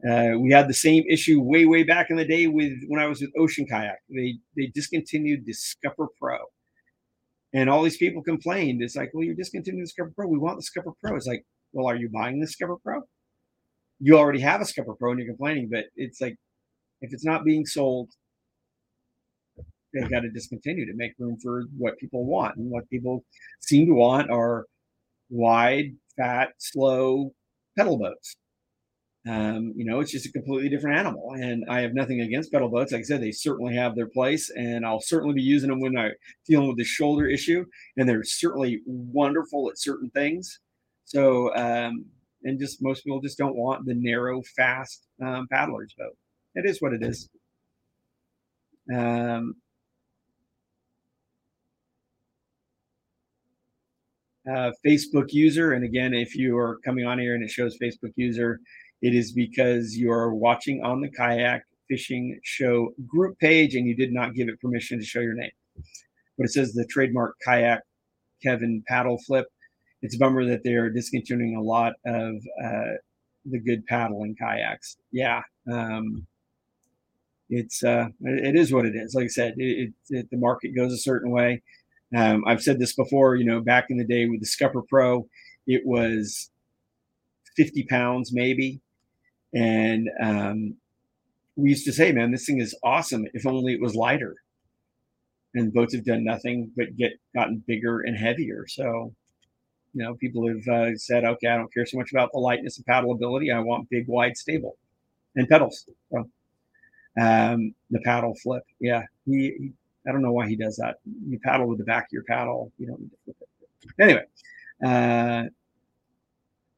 Uh, we had the same issue way, way back in the day with when I was with Ocean Kayak. They they discontinued the Scupper Pro, and all these people complained. It's like, well, you're discontinuing the Scupper Pro. We want the Scupper Pro. It's like, well, are you buying the Scupper Pro? You already have a Scupper Pro and you're complaining, but it's like, if it's not being sold, they've got to discontinue to make room for what people want. And what people seem to want are wide, fat, slow pedal boats. Um, you know, it's just a completely different animal. And I have nothing against pedal boats. Like I said, they certainly have their place, and I'll certainly be using them when I'm dealing with the shoulder issue. And they're certainly wonderful at certain things. So, um, and just most people just don't want the narrow, fast um, paddler's boat. It is what it is. Um, uh, Facebook user, and again, if you are coming on here and it shows Facebook user, it is because you are watching on the kayak fishing show group page and you did not give it permission to show your name. But it says the trademark kayak Kevin paddle flip. It's a bummer that they're discontinuing a lot of uh, the good paddling kayaks. Yeah. Um, it's uh, it is what it is. Like I said, it, it, the market goes a certain way. Um, I've said this before. You know, back in the day with the Scupper Pro, it was 50 pounds maybe, and um, we used to say, "Man, this thing is awesome. If only it was lighter." And boats have done nothing but get gotten bigger and heavier. So, you know, people have uh, said, "Okay, I don't care so much about the lightness and paddleability. I want big, wide, stable, and pedals." So um, the paddle flip. Yeah, he, he, I don't know why he does that. You paddle with the back of your paddle. You don't. Anyway, uh,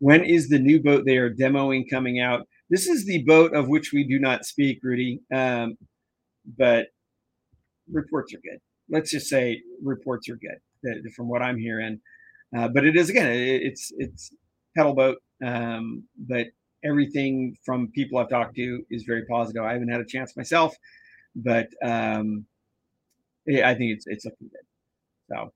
when is the new boat they are demoing coming out? This is the boat of which we do not speak, Rudy. Um, but reports are good. Let's just say reports are good from what I'm hearing. Uh, but it is again, it, it's it's pedal boat, um, but everything from people I've talked to is very positive. I haven't had a chance myself, but um, yeah, I think it's it's looking good. So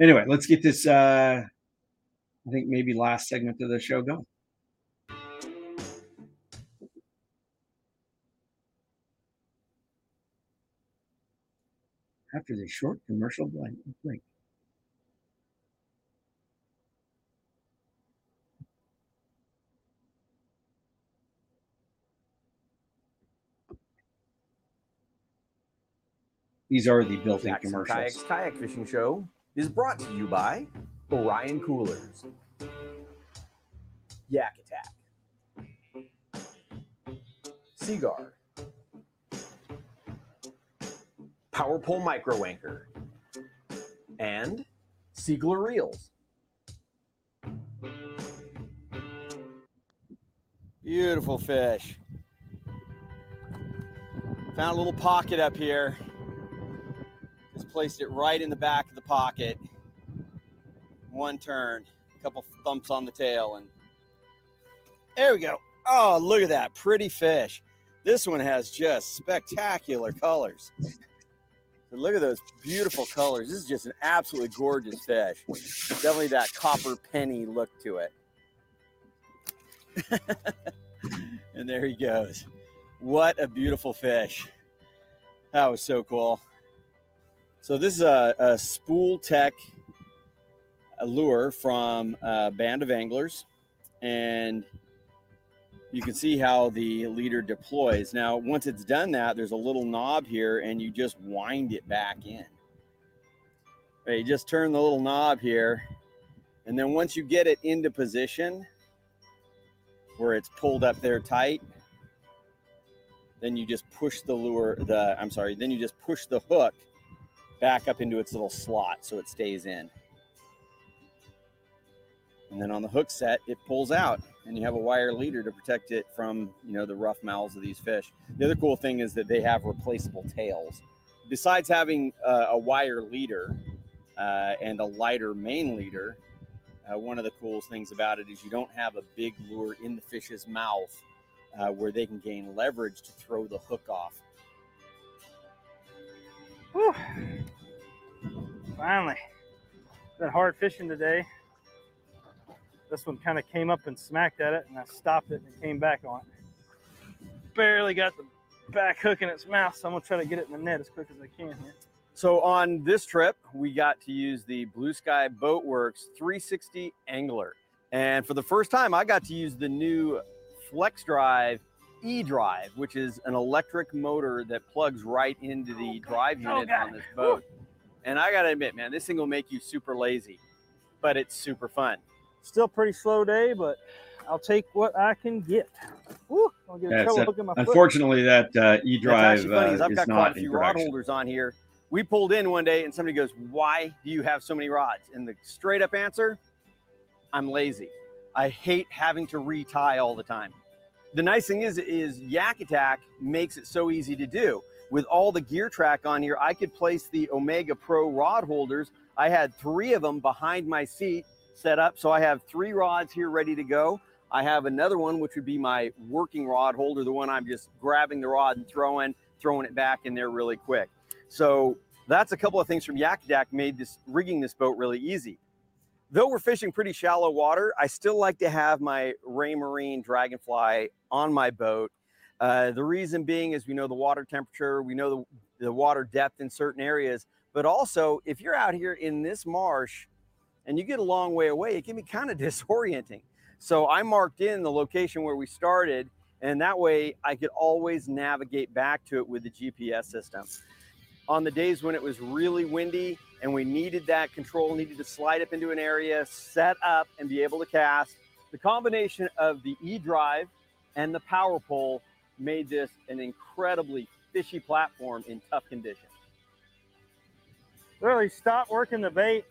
anyway, let's get this. Uh, I think maybe last segment of the show going. After the short commercial break. These are the built-in Jackson commercials. Kayak's Kayak Fishing Show is brought to you by Orion Coolers, Yak Attack, Seaguar, Power Pole Micro Anchor, and Seigler Reels. Beautiful fish. Found a little pocket up here. Just placed it right in the back of the pocket. One turn, a couple thumps on the tail, and there we go. Oh, look at that pretty fish. This one has just spectacular colors. Look at those beautiful colors. This is just an absolutely gorgeous fish. Definitely that copper penny look to it. <laughs> and there he goes. What a beautiful fish. That was so cool. So this is a, a spool tech lure from a band of anglers. And you can see how the leader deploys. Now, once it's done that, there's a little knob here and you just wind it back in. You just turn the little knob here. And then once you get it into position where it's pulled up there tight, then you just push the lure, the, I'm sorry, then you just push the hook back up into its little slot so it stays in. And then on the hook set, it pulls out and you have a wire leader to protect it from, you know, the rough mouths of these fish. The other cool thing is that they have replaceable tails. Besides having uh, a wire leader uh, and a lighter main leader, uh, one of the coolest things about it is you don't have a big lure in the fish's mouth uh, where they can gain leverage to throw the hook off. Whew. Finally. Been hard fishing today. This one kind of came up and smacked at it, and I stopped it and came back on it. Barely got the back hook in its mouth, so I'm gonna try to get it in the net as quick as I can here. So on this trip, we got to use the Blue Sky Boatworks 360 Angler. And for the first time, I got to use the new Flex Drive E Drive, which is an electric motor that plugs right into the drive Oh, unit God. on this boat. And I gotta admit, man, this thing will make you super lazy, but it's super fun. Still pretty slow day, but I'll take what I can get. Woo, I'll get Yeah, a it's trouble a- my foot. Unfortunately, that uh, E drive actually funny, 'cause uh, I've is got quite not a few rod holders on here. We pulled in one day and somebody goes, Why do you have so many rods? And the straight up answer, I'm lazy. I hate having to retie all the time. The nice thing is, is Yak Attack makes it so easy to do. With all the gear track on here, I could place the Omega Pro rod holders. I had three of them behind my seat set up. So I have three rods here ready to go. I have another one, which would be my working rod holder, the one I'm just grabbing the rod and throwing, throwing it back in there really quick. So that's a couple of things from Yak Attack made this rigging this boat really easy. Though we're fishing pretty shallow water, I still like to have my Raymarine Dragonfly on my boat. Uh, the reason being is we know the water temperature, we know the, the water depth in certain areas, but also if you're out here in this marsh and you get a long way away, it can be kind of <laughs> disorienting. So I marked in the location where we started, and that way I could always navigate back to it with the GPS system. On the days when it was really windy and we needed that control, needed to slide up into an area, set up, and be able to cast, the combination of the E drive and the power pole made this an incredibly fishy platform in tough conditions. Literally stop working the bait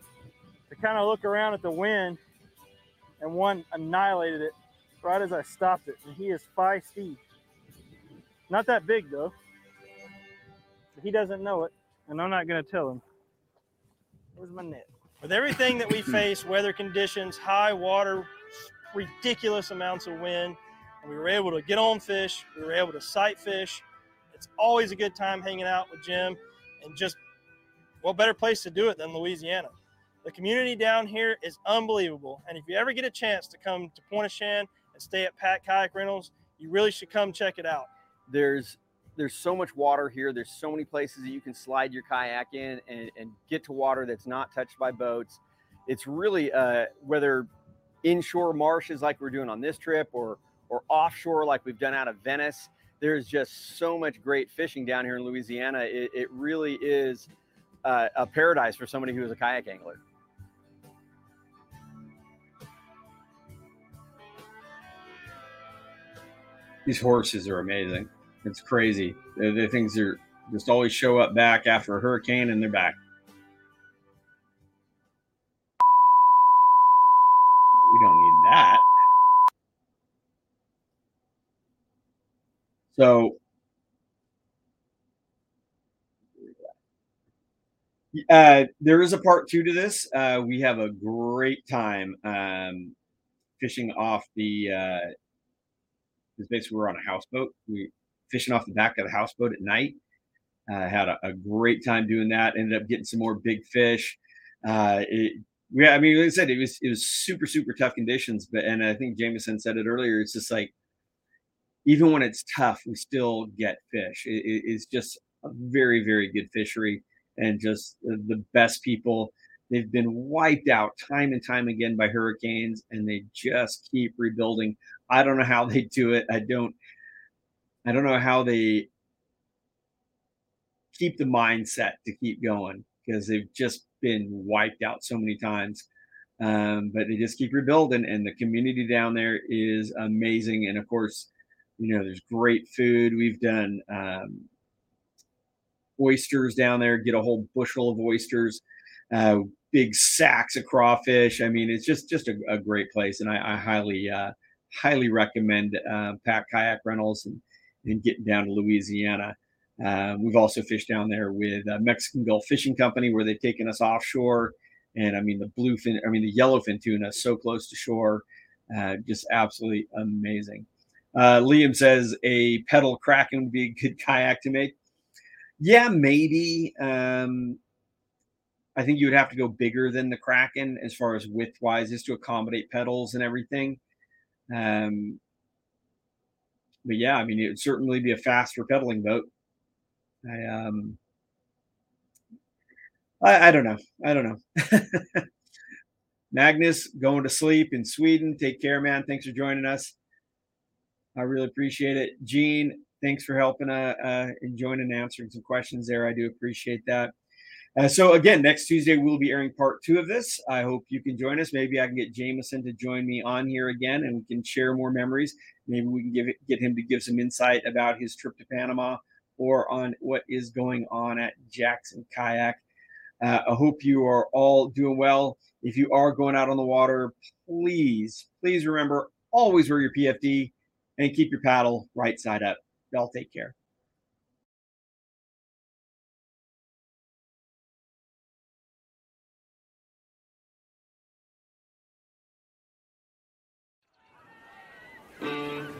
to kind of look around at the wind, and one annihilated it right as I stopped it. And he is feisty. Not that big though. He doesn't know it, and I'm not going to tell him. Where's my net? With everything that we face, weather conditions, high water, ridiculous amounts of wind, and we were able to get on fish, we were able to sight fish. It's always a good time hanging out with Jim and just what better place to do it than Louisiana? The community down here is unbelievable. And if you ever get a chance to come to Pointe-aux-Chenes and stay at Pat Kayak Rentals, you really should come check it out. there's there's so much water here there's so many places that you can slide your kayak in and, and get to water that's not touched by boats it's really uh, whether inshore marshes like we're doing on this trip or or offshore like we've done out of venice there's just so much great fishing down here in louisiana it, it really is uh, a paradise for somebody who is a kayak angler These horses are amazing. It's crazy. The, the things are just always show up back after a hurricane and they're back. We don't need that. So uh, there is a part two to this. Uh, we have a great time um, fishing off the uh, basically we're on a houseboat. We fishing off the back of the houseboat at night. Uh, had a, a, great time doing that. Ended up getting some more big fish. Uh, it, yeah, I mean, like I said, it was it was super super tough conditions, but and I think Jameson said it earlier. It's just like even when it's tough, we still get fish. It, it's just a very very good fishery and just the best people. They've been wiped out time and time again by hurricanes, and they just keep rebuilding. I don't know how they do it. I don't. I don't know how they keep the mindset to keep going because they've just been wiped out so many times. Um, but they just keep rebuilding, and the community down there is amazing. And of course, you know, there's great food. We've done um, oysters down there, get a whole bushel of oysters, uh, big sacks of crawfish. I mean, it's just just a, a great place, and I, I highly uh, highly recommend uh, Pack Kayak Rentals and, and getting down to Louisiana. Uh, we've also fished down there with Mexican Gulf Fishing Company, where they've taken us offshore. And I mean, the bluefin, I mean, the yellowfin tuna, so close to shore, uh, just absolutely amazing. Uh, Liam says a pedal kraken would be a good kayak to make. Yeah, maybe. Um, I think you would have to go bigger than the Kraken as far as width wise, just to accommodate pedals and everything. Um, but yeah, I mean, it would certainly be a faster pedaling boat. I um, I, I don't know. I don't know. <laughs> Magnus going to sleep in Sweden. Take care, man. Thanks for joining us. I really appreciate it. Gene, thanks for helping uh, uh, and joining and answering some questions there. I do appreciate that. Uh, so again, next Tuesday we'll be airing part two of this. I hope you can join us. Maybe I can get Jameson to join me on here again, and we can share more memories. Maybe we can give it, get him to give some insight about his trip to Panama or on what is going on at Jackson Kayak. Uh, I hope you are all doing well. If you are going out on the water, please, please remember always wear your PFD and keep your paddle right side up. Y'all take care. Oh,